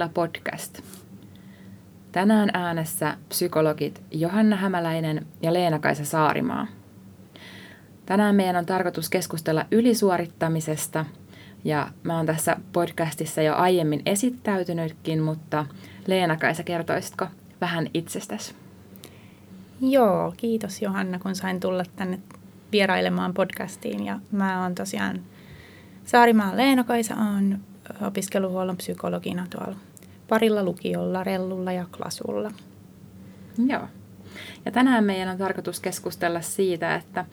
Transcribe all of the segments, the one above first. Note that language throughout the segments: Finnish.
Mielentila podcast. Tänään äänessä psykologit Johanna Hämäläinen ja Leena-Kaisa Saarimaa. Tänään meidän on tarkoitus keskustella ylisuorittamisesta ja mä oon tässä podcastissa jo aiemmin esittäytynytkin, mutta Leena-Kaisa kertoisitko vähän itsestäsi? Joo, kiitos Johanna, kun sain tulla tänne vierailemaan podcastiin. Ja mä oon tosiaan Saarimaan Leena-Kaisa, on opiskeluhuollon psykologina tuolla parilla lukiolla, Rellulla ja Klasulla. Joo. Ja tänään meidän on tarkoitus keskustella siitä, että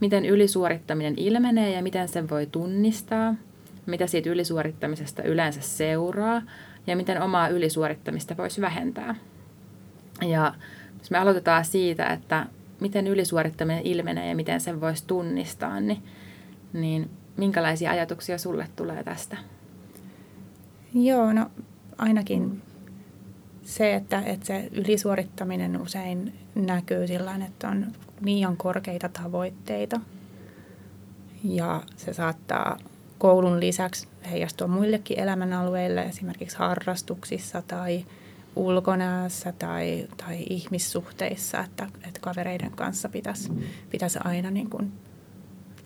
miten ylisuorittaminen ilmenee ja miten sen voi tunnistaa, mitä siitä ylisuorittamisesta yleensä seuraa ja miten omaa ylisuorittamista voisi vähentää. Ja jos me aloitetaan siitä, että miten ylisuorittaminen ilmenee ja miten sen voisi tunnistaa, niin, niin minkälaisia ajatuksia sulle tulee tästä? Joo, no ainakin se, että, että se ylisuorittaminen usein näkyy sillä että on liian korkeita tavoitteita. Ja se saattaa koulun lisäksi heijastua muillekin elämänalueille, esimerkiksi harrastuksissa tai ulkonäössä tai, tai ihmissuhteissa, että, että kavereiden kanssa pitäisi, pitäisi aina niin kuin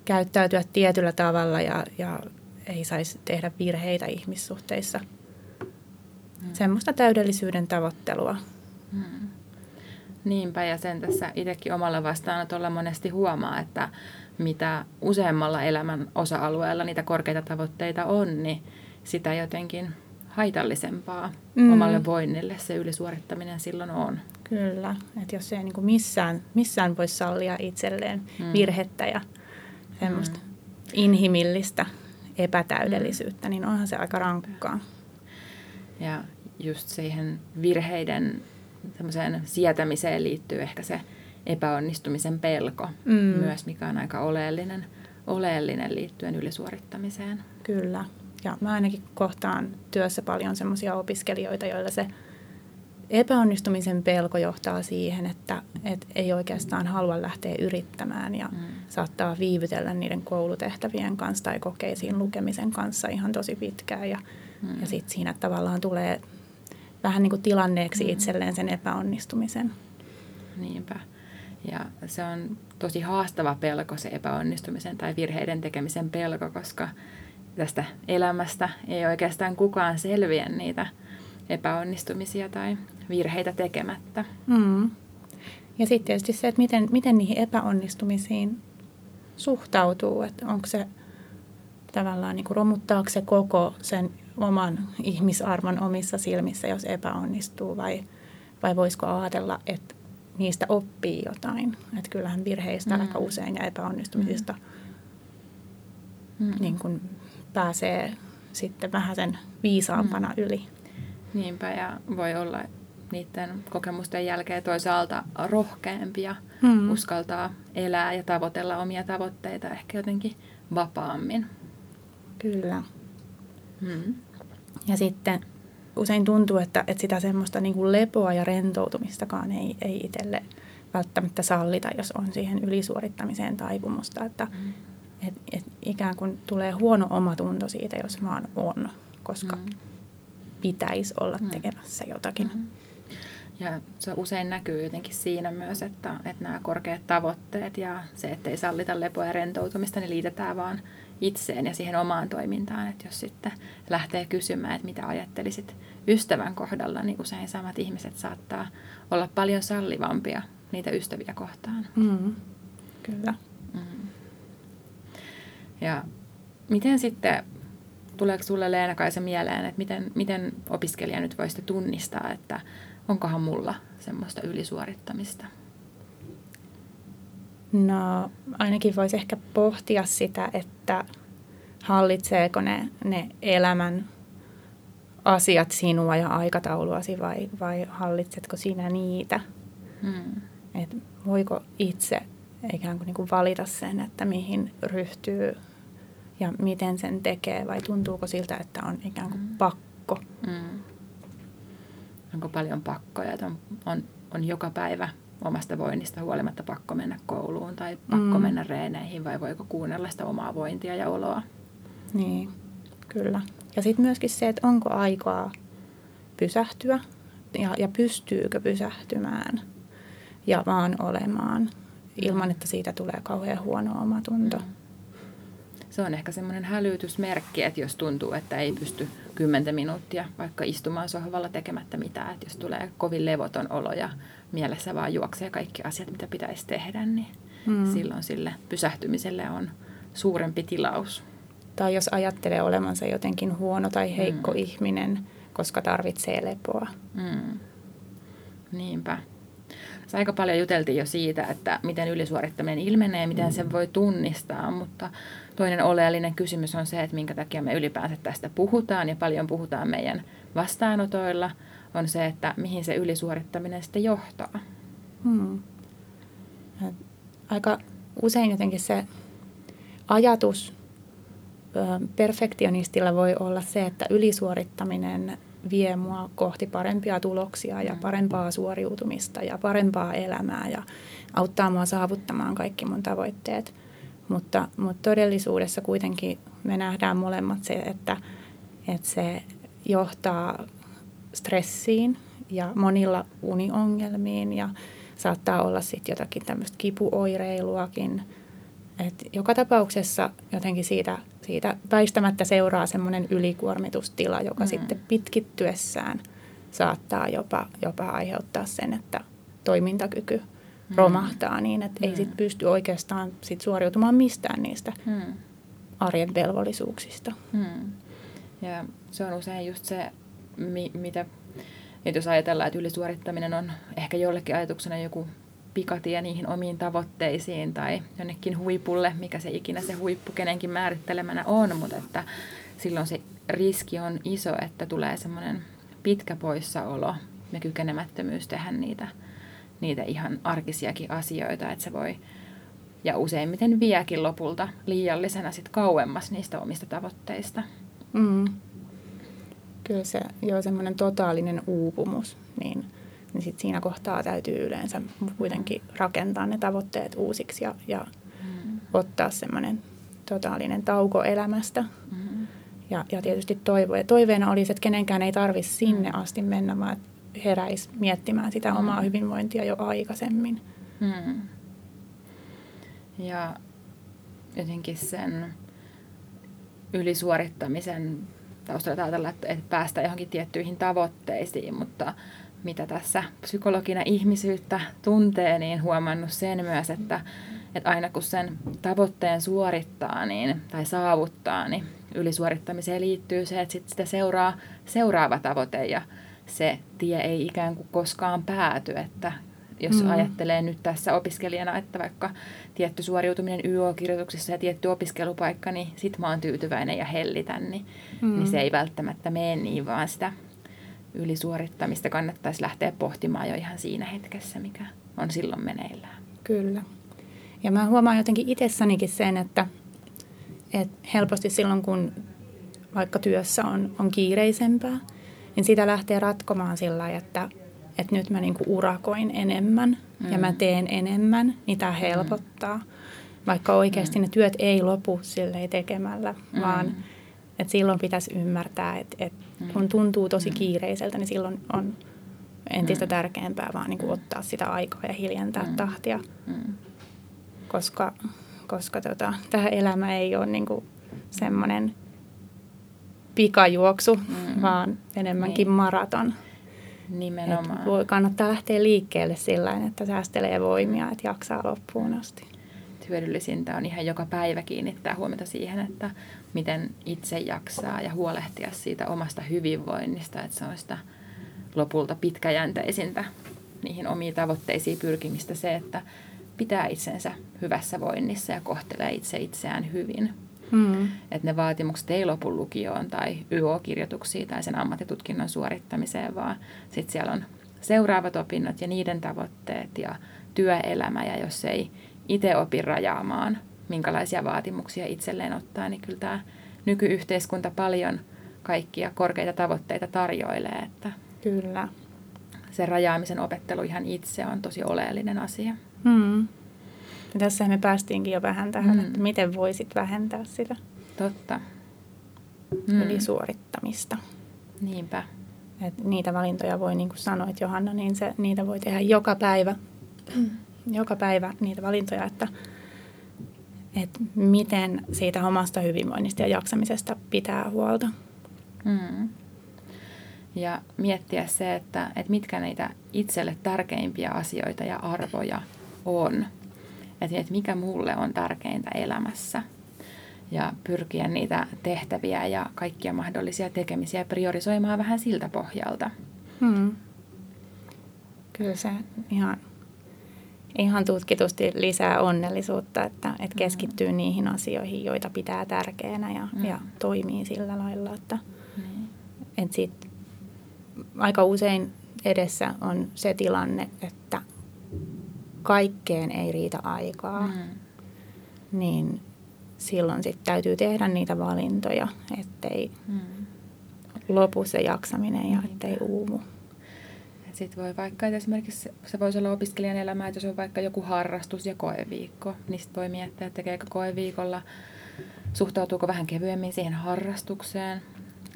käyttäytyä tietyllä tavalla ja, ja ei saisi tehdä virheitä ihmissuhteissa. Semmoista täydellisyyden tavoittelua. Niinpä, ja sen tässä itsekin omalla vastaanotolla monesti huomaa, että mitä useammalla elämän osa-alueella niitä korkeita tavoitteita on, niin sitä jotenkin haitallisempaa mm. omalle voinnille se ylisuorittaminen silloin on. Kyllä, että jos ei niin missään, missään voi sallia itselleen mm. virhettä ja semmoista mm. inhimillistä epätäydellisyyttä, mm. niin onhan se aika rankkaa. Ja just siihen virheiden sietämiseen liittyy ehkä se epäonnistumisen pelko mm. myös, mikä on aika oleellinen, oleellinen liittyen ylisuorittamiseen. Kyllä. Ja mä ainakin kohtaan työssä paljon sellaisia opiskelijoita, joilla se epäonnistumisen pelko johtaa siihen, että, että ei oikeastaan halua lähteä yrittämään ja mm. saattaa viivytellä niiden koulutehtävien kanssa tai kokeisiin lukemisen kanssa ihan tosi pitkään. Ja, mm. ja sitten siinä tavallaan tulee vähän niin kuin tilanneeksi mm. itselleen sen epäonnistumisen. Niinpä. Ja se on tosi haastava pelko, se epäonnistumisen tai virheiden tekemisen pelko, koska tästä elämästä ei oikeastaan kukaan selviä niitä epäonnistumisia tai virheitä tekemättä. Mm. Ja sitten tietysti se, että miten, miten niihin epäonnistumisiin suhtautuu, että onko se tavallaan niin kuin romuttaako se koko sen oman ihmisarvon omissa silmissä, jos epäonnistuu vai, vai voisiko ajatella, että niistä oppii jotain. Että kyllähän virheistä mm. aika usein ja epäonnistumisista mm. niin kuin pääsee sitten vähän sen viisaampana mm. yli. Niinpä, ja voi olla niiden kokemusten jälkeen toisaalta rohkeampia, mm. uskaltaa elää ja tavoitella omia tavoitteita ehkä jotenkin vapaammin. Kyllä. Mm. Ja sitten usein tuntuu, että, että sitä semmoista niin kuin lepoa ja rentoutumistakaan ei, ei itselle välttämättä sallita, jos on siihen ylisuorittamiseen taipumusta. Että, mm. et, et ikään kuin tulee huono omatunto siitä, jos vaan on, koska mm. pitäisi olla mm. tekemässä jotakin. Mm. Ja se usein näkyy jotenkin siinä myös, että, että nämä korkeat tavoitteet ja se, että ei sallita lepoa ja rentoutumista, niin liitetään vaan itseen ja siihen omaan toimintaan. Että jos sitten lähtee kysymään, että mitä ajattelisit ystävän kohdalla, niin usein samat ihmiset saattaa olla paljon sallivampia niitä ystäviä kohtaan. Mm, kyllä. Mm. Ja miten sitten, tuleeko sinulle Leena Kaisa mieleen, että miten, miten opiskelija nyt voisi tunnistaa, että onkohan mulla semmoista ylisuorittamista? No ainakin voisi ehkä pohtia sitä, että hallitseeko ne, ne elämän asiat sinua ja aikatauluasi vai, vai hallitsetko sinä niitä? Hmm. Et voiko itse ikään kuin, niin kuin valita sen, että mihin ryhtyy ja miten sen tekee vai tuntuuko siltä, että on ikään kuin hmm. pakko? Hmm. Onko paljon pakkoja, että on, on, on joka päivä omasta voinnista huolimatta pakko mennä kouluun tai pakko mm. mennä reeneihin vai voiko kuunnella sitä omaa vointia ja oloa? Niin, kyllä. Ja sitten myöskin se, että onko aikaa pysähtyä ja, ja pystyykö pysähtymään ja vaan olemaan ilman, että siitä tulee kauhean huono omatunto. Mm. Se on ehkä semmoinen hälytysmerkki, että jos tuntuu, että ei pysty kymmentä minuuttia vaikka istumaan sohvalla tekemättä mitään, että jos tulee kovin levoton olo ja mielessä vaan juoksee kaikki asiat, mitä pitäisi tehdä, niin mm. silloin sille pysähtymiselle on suurempi tilaus. Tai jos ajattelee olemansa jotenkin huono tai heikko mm. ihminen, koska tarvitsee lepoa. Mm. Niinpä. Aika paljon juteltiin jo siitä, että miten ylisuorittaminen ilmenee, miten sen voi tunnistaa, mutta toinen oleellinen kysymys on se, että minkä takia me ylipäänsä tästä puhutaan ja paljon puhutaan meidän vastaanotoilla, on se, että mihin se ylisuorittaminen sitten johtaa. Hmm. Aika usein jotenkin se ajatus perfektionistilla voi olla se, että ylisuorittaminen vie mua kohti parempia tuloksia ja mm. parempaa suoriutumista ja parempaa elämää ja auttaa mua saavuttamaan kaikki mun tavoitteet. Mutta, mutta todellisuudessa kuitenkin me nähdään molemmat se, että, että se johtaa stressiin ja monilla uniongelmiin ja saattaa olla sitten jotakin tämmöistä kipuoireiluakin. Et joka tapauksessa jotenkin siitä siitä väistämättä seuraa semmoinen ylikuormitustila, joka mm. sitten pitkittyessään saattaa jopa, jopa aiheuttaa sen, että toimintakyky mm. romahtaa niin, että mm. ei sit pysty oikeastaan sit suoriutumaan mistään niistä mm. arjen velvollisuuksista. Mm. Ja se on usein just se, mi- mitä, että jos ajatellaan, että ylisuorittaminen on ehkä jollekin ajatuksena joku pikatie niihin omiin tavoitteisiin tai jonnekin huipulle, mikä se ikinä se huippu kenenkin määrittelemänä on, mutta että silloin se riski on iso, että tulee semmoinen pitkä poissaolo ja kykenemättömyys tehdä niitä, niitä ihan arkisiakin asioita, että se voi ja useimmiten viekin lopulta liiallisena sit kauemmas niistä omista tavoitteista. Mm. Kyllä se jo semmoinen totaalinen uupumus, niin niin sit siinä kohtaa täytyy yleensä kuitenkin rakentaa ne tavoitteet uusiksi ja, ja mm. ottaa semmoinen totaalinen tauko elämästä. Mm. Ja, ja tietysti toivo. Ja toiveena olisi, että kenenkään ei tarvitse sinne mm. asti mennä, vaan heräisi miettimään sitä mm. omaa hyvinvointia jo aikaisemmin. Mm. Ja jotenkin sen ylisuorittamisen taustalla ajatella, että, että päästä johonkin tiettyihin tavoitteisiin, mutta mitä tässä psykologina ihmisyyttä tuntee, niin huomannut sen myös, että, että aina kun sen tavoitteen suorittaa niin, tai saavuttaa, niin ylisuorittamiseen liittyy se, että sit sitä seuraa seuraava tavoite ja se tie ei ikään kuin koskaan pääty, että jos mm. ajattelee nyt tässä opiskelijana, että vaikka tietty suoriutuminen YO-kirjoituksissa ja tietty opiskelupaikka, niin sit mä oon tyytyväinen ja hellitän, niin, mm. niin se ei välttämättä mene niin, vaan sitä ylisuorittamista kannattaisi lähteä pohtimaan jo ihan siinä hetkessä, mikä on silloin meneillään. Kyllä. Ja mä huomaan jotenkin itsessänikin sen, että, että helposti silloin, kun vaikka työssä on, on kiireisempää, niin sitä lähtee ratkomaan sillä että, että nyt mä niinku urakoin enemmän mm. ja mä mm. teen enemmän, niin tämä helpottaa. Mm. Vaikka oikeasti mm. ne työt ei lopu silleen tekemällä, mm. vaan että silloin pitäisi ymmärtää, että, että mm. kun tuntuu tosi kiireiseltä, niin silloin on entistä tärkeämpää vaan niin kuin ottaa sitä aikaa ja hiljentää mm. tahtia. Mm. Koska, koska tota, tähän elämä ei ole niin kuin semmoinen pikajuoksu, mm. vaan enemmänkin niin. maraton. Nimenomaan. Et voi, kannattaa lähteä liikkeelle sillä että säästelee voimia, että jaksaa loppuun asti hyödyllisintä on ihan joka päivä kiinnittää huomiota siihen, että miten itse jaksaa ja huolehtia siitä omasta hyvinvoinnista, että se on sitä lopulta pitkäjänteisintä niihin omiin tavoitteisiin pyrkimistä se, että pitää itsensä hyvässä voinnissa ja kohtelee itse itseään hyvin. Mm. Että ne vaatimukset ei lopu lukioon tai YO-kirjoituksiin tai sen ammattitutkinnon suorittamiseen, vaan sitten siellä on seuraavat opinnot ja niiden tavoitteet ja työelämä. Ja jos ei itse opi rajaamaan, minkälaisia vaatimuksia itselleen ottaa, niin kyllä tämä nykyyhteiskunta paljon kaikkia korkeita tavoitteita tarjoilee. Että kyllä. Se rajaamisen opettelu ihan itse on tosi oleellinen asia. Hmm. Ja tässä me päästiinkin jo vähän tähän, hmm. että miten voisit vähentää sitä Totta. Hmm. ylisuorittamista. Niinpä. Et niitä valintoja voi, niin kuin sanoit Johanna, niin se, niitä voi tehdä joka päivä. joka päivä niitä valintoja, että, että miten siitä omasta hyvinvoinnista ja jaksamisesta pitää huolta. Mm. Ja miettiä se, että, että mitkä niitä itselle tärkeimpiä asioita ja arvoja on. Että, että mikä mulle on tärkeintä elämässä. Ja pyrkiä niitä tehtäviä ja kaikkia mahdollisia tekemisiä priorisoimaan vähän siltä pohjalta. Hmm. Kyllä se ihan, ihan tutkitusti lisää onnellisuutta, että, että mm. keskittyy hmm. niihin asioihin, joita pitää tärkeänä ja, hmm. ja toimii sillä lailla, että, hmm. että sit aika usein edessä on se tilanne, että kaikkeen ei riitä aikaa, mm. niin silloin sitten täytyy tehdä niitä valintoja, ettei mm. lopu se jaksaminen ja ettei uuvu. Sitten voi vaikka, että esimerkiksi se voisi olla opiskelijan elämä, että jos on vaikka joku harrastus ja koeviikko, niin sitten voi miettiä, että tekeekö koeviikolla, suhtautuuko vähän kevyemmin siihen harrastukseen,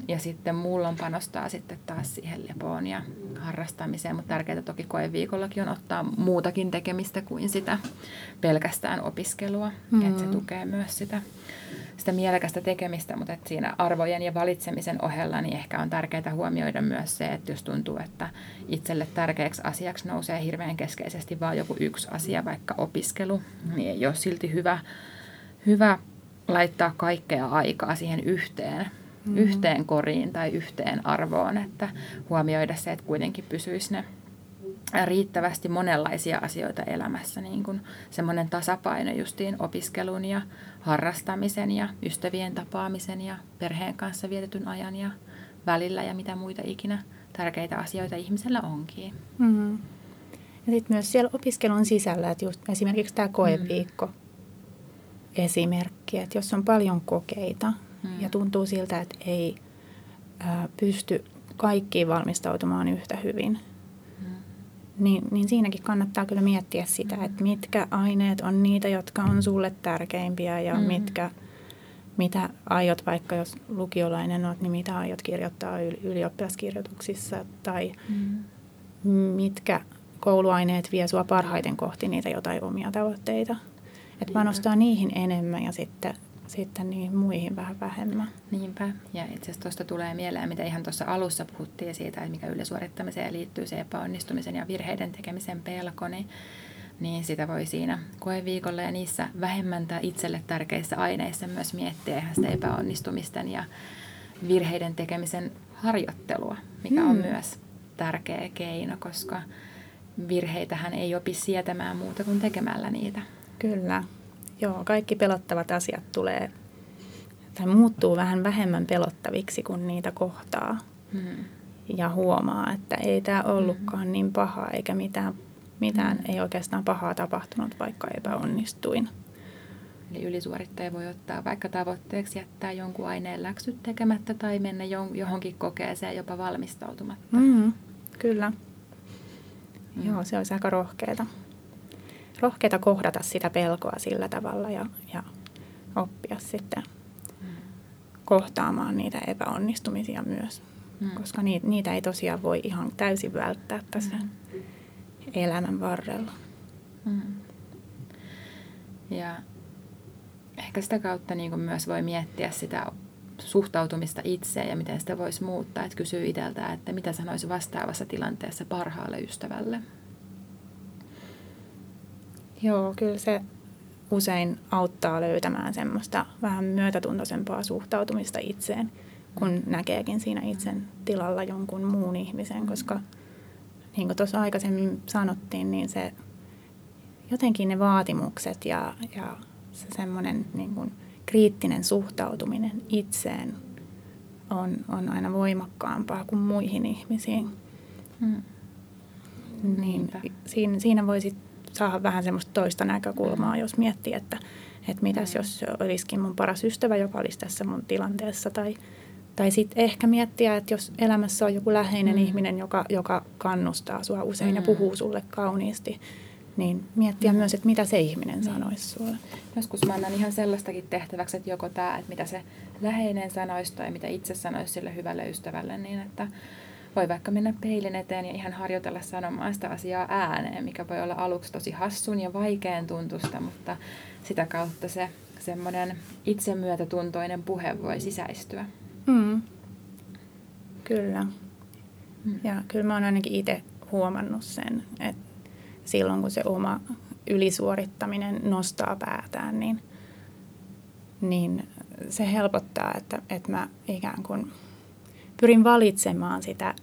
ja sitten mulla on panostaa sitten taas siihen lepoon ja harrastamiseen, mutta tärkeää toki koeviikollakin on ottaa muutakin tekemistä kuin sitä pelkästään opiskelua. Mm. Että se tukee myös sitä, sitä mielekästä tekemistä, mutta että siinä arvojen ja valitsemisen ohella niin ehkä on tärkeää huomioida myös se, että jos tuntuu, että itselle tärkeäksi asiaksi nousee hirveän keskeisesti vain joku yksi asia, vaikka opiskelu, niin ei ole silti hyvä, hyvä laittaa kaikkea aikaa siihen yhteen mm. yhteen koriin tai yhteen arvoon, että huomioida se, että kuitenkin pysyisi ne riittävästi monenlaisia asioita elämässä, niin kuin semmoinen tasapaino justiin opiskelun ja harrastamisen ja ystävien tapaamisen ja perheen kanssa vietetyn ajan ja välillä ja mitä muita ikinä tärkeitä asioita ihmisellä onkin. Mm. Ja sitten myös siellä opiskelun sisällä, että just esimerkiksi tämä koeviikko mm. esimerkki, että jos on paljon kokeita, ja tuntuu siltä, että ei ää, pysty kaikkiin valmistautumaan yhtä hyvin. Mm. Niin, niin siinäkin kannattaa kyllä miettiä sitä, mm. että mitkä aineet on niitä, jotka on sulle tärkeimpiä ja mm. mitkä, mitä aiot, vaikka jos lukiolainen olet, niin mitä aiot kirjoittaa ylioppilaskirjoituksissa tai mm. mitkä kouluaineet vie sinua parhaiten kohti niitä jotain omia tavoitteita. Että panostaa niihin enemmän ja sitten sitten niin muihin vähän vähemmän. Niinpä. Ja itse asiassa tuosta tulee mieleen, mitä ihan tuossa alussa puhuttiin siitä, että mikä ylisuorittamiseen liittyy se epäonnistumisen ja virheiden tekemisen pelko, niin, niin sitä voi siinä koeviikolla ja niissä vähemmän tai itselle tärkeissä aineissa myös miettiä ihan sitä epäonnistumisten ja virheiden tekemisen harjoittelua, mikä hmm. on myös tärkeä keino, koska virheitähän ei opi sietämään muuta kuin tekemällä niitä. Kyllä. Joo, kaikki pelottavat asiat tulee tai muuttuu vähän vähemmän pelottaviksi, kun niitä kohtaa. Hmm. Ja huomaa, että ei tämä ollutkaan hmm. niin paha, eikä mitään, mitään hmm. ei oikeastaan pahaa tapahtunut, vaikka epäonnistuin. Eli ylisuorittaja voi ottaa vaikka tavoitteeksi jättää jonkun aineen läksyt tekemättä tai mennä johonkin kokeeseen jopa valmistautumatta. Mm, kyllä. Mm. Joo, se olisi aika rohkeata rohkeita kohdata sitä pelkoa sillä tavalla ja, ja oppia sitten mm. kohtaamaan niitä epäonnistumisia myös. Mm. Koska niitä, niitä ei tosiaan voi ihan täysin välttää tässä mm. elämän varrella. Mm. Ja ehkä sitä kautta niin myös voi miettiä sitä suhtautumista itseen ja miten sitä voisi muuttaa. Että kysyy itseltä, että mitä sanoisi vastaavassa tilanteessa parhaalle ystävälle. Joo, kyllä se usein auttaa löytämään semmoista vähän myötätuntoisempaa suhtautumista itseen, kun näkeekin siinä itsen tilalla jonkun muun ihmisen, koska niin kuin tuossa aikaisemmin sanottiin, niin se jotenkin ne vaatimukset ja, ja se semmoinen niin kuin kriittinen suhtautuminen itseen on, on aina voimakkaampaa kuin muihin ihmisiin. Hmm. Niin, siinä, siinä voi sitten saada vähän semmoista toista näkökulmaa, jos miettii, että, että mitäs jos olisikin mun paras ystävä, joka olisi tässä mun tilanteessa. Tai, tai sitten ehkä miettiä, että jos elämässä on joku läheinen mm. ihminen, joka, joka kannustaa sua usein mm. ja puhuu sulle kauniisti, niin miettiä mm. myös, että mitä se ihminen mm. sanoisi sulle. Joskus mä annan ihan sellaistakin tehtäväksi, että joko tämä, että mitä se läheinen sanoisi tai mitä itse sanoisi sille hyvälle ystävälle, niin että voi vaikka mennä peilin eteen ja ihan harjoitella sanomaan sitä asiaa ääneen, mikä voi olla aluksi tosi hassun ja vaikean tuntusta, mutta sitä kautta se semmoinen itsemyötätuntoinen puhe voi sisäistyä. Mm. Kyllä. Mm. Ja kyllä mä oon ainakin itse huomannut sen, että silloin kun se oma ylisuorittaminen nostaa päätään, niin, niin se helpottaa, että, että mä ikään kuin pyrin valitsemaan sitä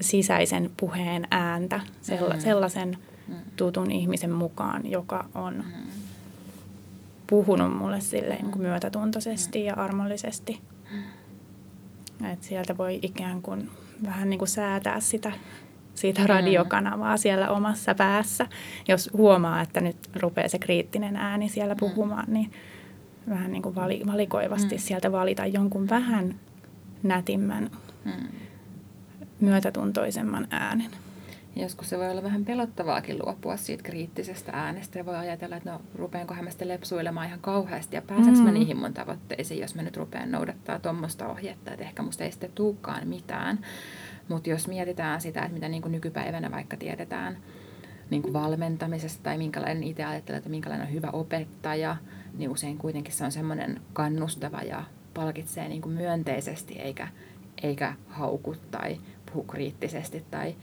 sisäisen puheen ääntä mm. sellaisen mm. tutun ihmisen mukaan, joka on mm. puhunut mulle silleen niin kuin myötätuntoisesti ja armollisesti. Et sieltä voi ikään kuin vähän niin kuin säätää sitä siitä radiokanavaa siellä omassa päässä. Jos huomaa, että nyt rupeaa se kriittinen ääni siellä puhumaan, niin vähän niin kuin valikoivasti sieltä valita jonkun vähän nätimmän, myötätuntoisemman äänen. Joskus se voi olla vähän pelottavaakin luopua siitä kriittisestä äänestä ja voi ajatella, että no rupeankohan mä sitten lepsuilemaan ihan kauheasti ja pääsenkö mm. mä niihin mun tavoitteisiin, jos mä nyt rupean noudattaa tuommoista ohjetta, että ehkä musta ei sitten tuukaan mitään. Mutta jos mietitään sitä, että mitä niin kuin nykypäivänä vaikka tiedetään niin kuin valmentamisesta tai minkälainen itse ajattelee, että minkälainen on hyvä opettaja, niin usein kuitenkin se on semmoinen kannustava ja palkitsee niin kuin myönteisesti eikä, eikä hauku tai puhu kriittisesti tai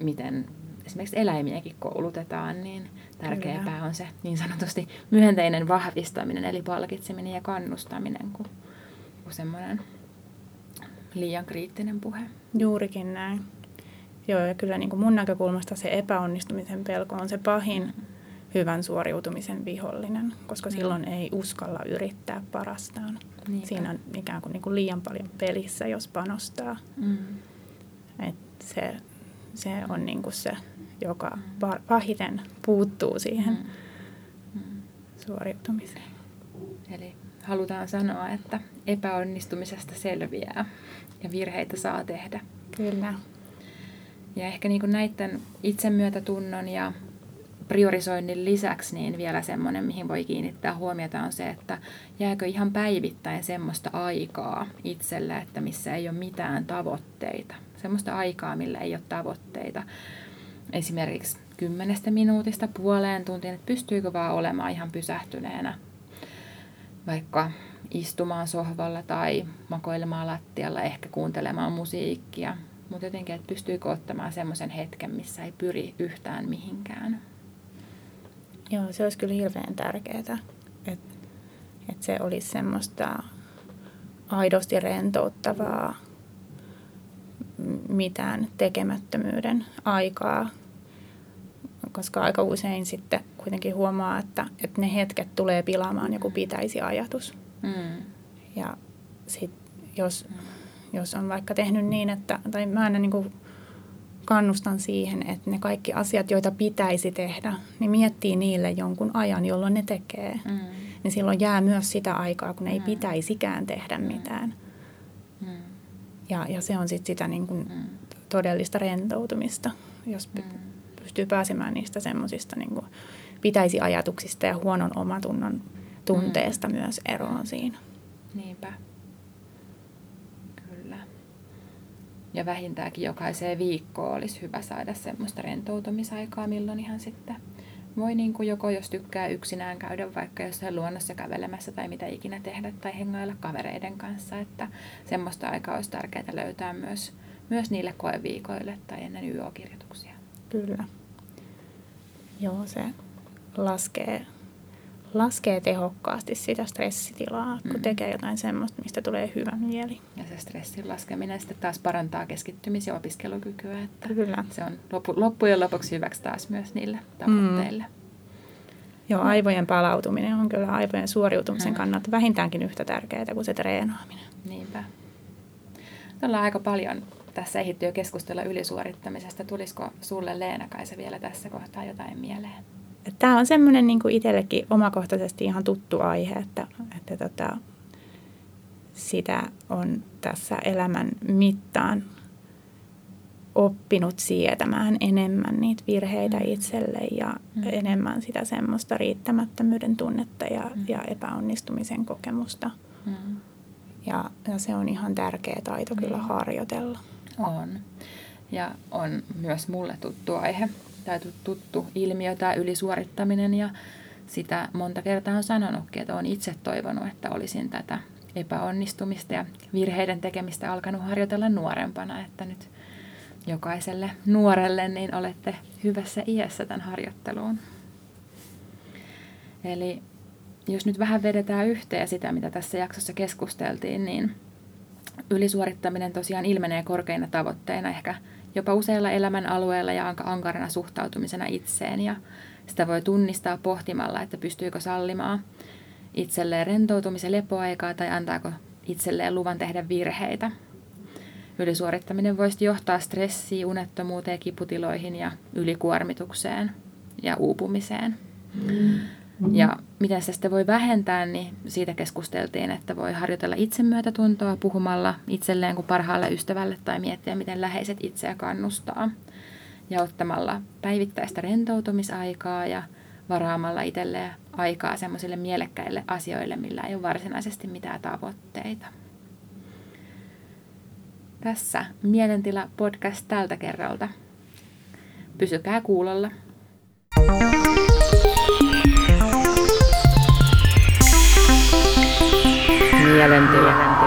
miten esimerkiksi eläimiäkin koulutetaan, niin tärkeämpää Kyllä. on se niin sanotusti myönteinen vahvistaminen, eli palkitseminen ja kannustaminen kuin, kuin semmoinen liian kriittinen puhe. Juurikin näin. Joo, ja kyllä niin kuin mun näkökulmasta se epäonnistumisen pelko on se pahin mm. Hyvän suoriutumisen vihollinen, koska mm. silloin ei uskalla yrittää parastaan. Niinpä. Siinä on ikään kuin, niin kuin liian paljon pelissä, jos panostaa. Mm. Et se, se on niin kuin se, joka pahiten puuttuu siihen mm. Mm. suoriutumiseen. Eli halutaan sanoa, että epäonnistumisesta selviää ja virheitä saa tehdä. Kyllä. Ja ehkä niin kuin näiden itsemyötätunnon ja priorisoinnin lisäksi niin vielä semmoinen, mihin voi kiinnittää huomiota on se, että jääkö ihan päivittäin semmoista aikaa itselle, että missä ei ole mitään tavoitteita. Semmoista aikaa, millä ei ole tavoitteita. Esimerkiksi kymmenestä minuutista puoleen tuntiin, että pystyykö vaan olemaan ihan pysähtyneenä vaikka istumaan sohvalla tai makoilemaan lattialla, ehkä kuuntelemaan musiikkia. Mutta jotenkin, että pystyykö ottamaan semmoisen hetken, missä ei pyri yhtään mihinkään. Joo, se olisi kyllä hirveän tärkeää, että, että se olisi semmoista aidosti rentouttavaa mitään tekemättömyyden aikaa, koska aika usein sitten kuitenkin huomaa, että, että ne hetket tulee pilaamaan joku pitäisi ajatus. Mm. Ja sit jos, jos on vaikka tehnyt niin, että, tai mä aina niin kuin kannustan siihen, että ne kaikki asiat, joita pitäisi tehdä, niin miettii niille jonkun ajan, jolloin ne tekee. Mm. Niin silloin jää myös sitä aikaa, kun ei mm. pitäisikään tehdä mm. mitään. Mm. Ja, ja se on sitten sitä niin kuin mm. todellista rentoutumista, jos mm. pystyy pääsemään niistä semmoisista niin pitäisi ajatuksista ja huonon omatunnon tunteesta mm. myös eroon siinä. Niinpä. Ja vähintäänkin jokaiseen viikkoon olisi hyvä saada semmoista rentoutumisaikaa, milloin ihan sitten voi niin kuin joko jos tykkää yksinään käydä vaikka jossain luonnossa kävelemässä tai mitä ikinä tehdä tai hengailla kavereiden kanssa, että semmoista aikaa olisi tärkeää löytää myös, myös niille koeviikoille tai ennen YO-kirjoituksia. Kyllä. Joo, se laskee laskee tehokkaasti sitä stressitilaa, kun mm. tekee jotain semmoista, mistä tulee hyvä mieli. Ja se stressin laskeminen sitten taas parantaa keskittymis- ja opiskelukykyä. Että Kyllä. Se on loppu, loppujen lopuksi hyväksi taas myös niille tavoitteille. Mm. Joo, aivojen palautuminen on kyllä aivojen suoriutumisen mm. kannalta vähintäänkin yhtä tärkeää kuin se treenaaminen. Niinpä. Ollaan aika paljon tässä ehditty jo keskustella ylisuorittamisesta. Tulisiko sulle Leena Kaisa vielä tässä kohtaa jotain mieleen? Tämä on semmoinen niin kuin itsellekin omakohtaisesti ihan tuttu aihe, että, että tota, sitä on tässä elämän mittaan oppinut sietämään enemmän niitä virheitä mm. itselle ja mm. enemmän sitä semmoista riittämättömyyden tunnetta ja, mm. ja epäonnistumisen kokemusta. Mm. Ja, ja se on ihan tärkeä taito mm. kyllä harjoitella. On. Ja on myös mulle tuttu aihe tai tuttu ilmiö tämä ylisuorittaminen ja sitä monta kertaa on sanonutkin, että olen itse toivonut, että olisin tätä epäonnistumista ja virheiden tekemistä alkanut harjoitella nuorempana, että nyt jokaiselle nuorelle niin olette hyvässä iässä tämän harjoitteluun. Eli jos nyt vähän vedetään yhteen sitä, mitä tässä jaksossa keskusteltiin, niin ylisuorittaminen tosiaan ilmenee korkeina tavoitteina ehkä jopa useilla elämän alueilla ja ankarana suhtautumisena itseen. Ja sitä voi tunnistaa pohtimalla, että pystyykö sallimaan itselleen rentoutumisen lepoaikaa tai antaako itselleen luvan tehdä virheitä. Ylisuorittaminen voisi johtaa stressiin, unettomuuteen, kiputiloihin ja ylikuormitukseen ja uupumiseen. Mm. Ja miten se sitten voi vähentää, niin siitä keskusteltiin, että voi harjoitella itsemyötätuntoa puhumalla itselleen kuin parhaalle ystävälle tai miettiä, miten läheiset itseä kannustaa. Ja ottamalla päivittäistä rentoutumisaikaa ja varaamalla itselleen aikaa semmoisille mielekkäille asioille, millä ei ole varsinaisesti mitään tavoitteita. Tässä Mielentila podcast tältä kerralta. Pysykää kuulolla. señalante.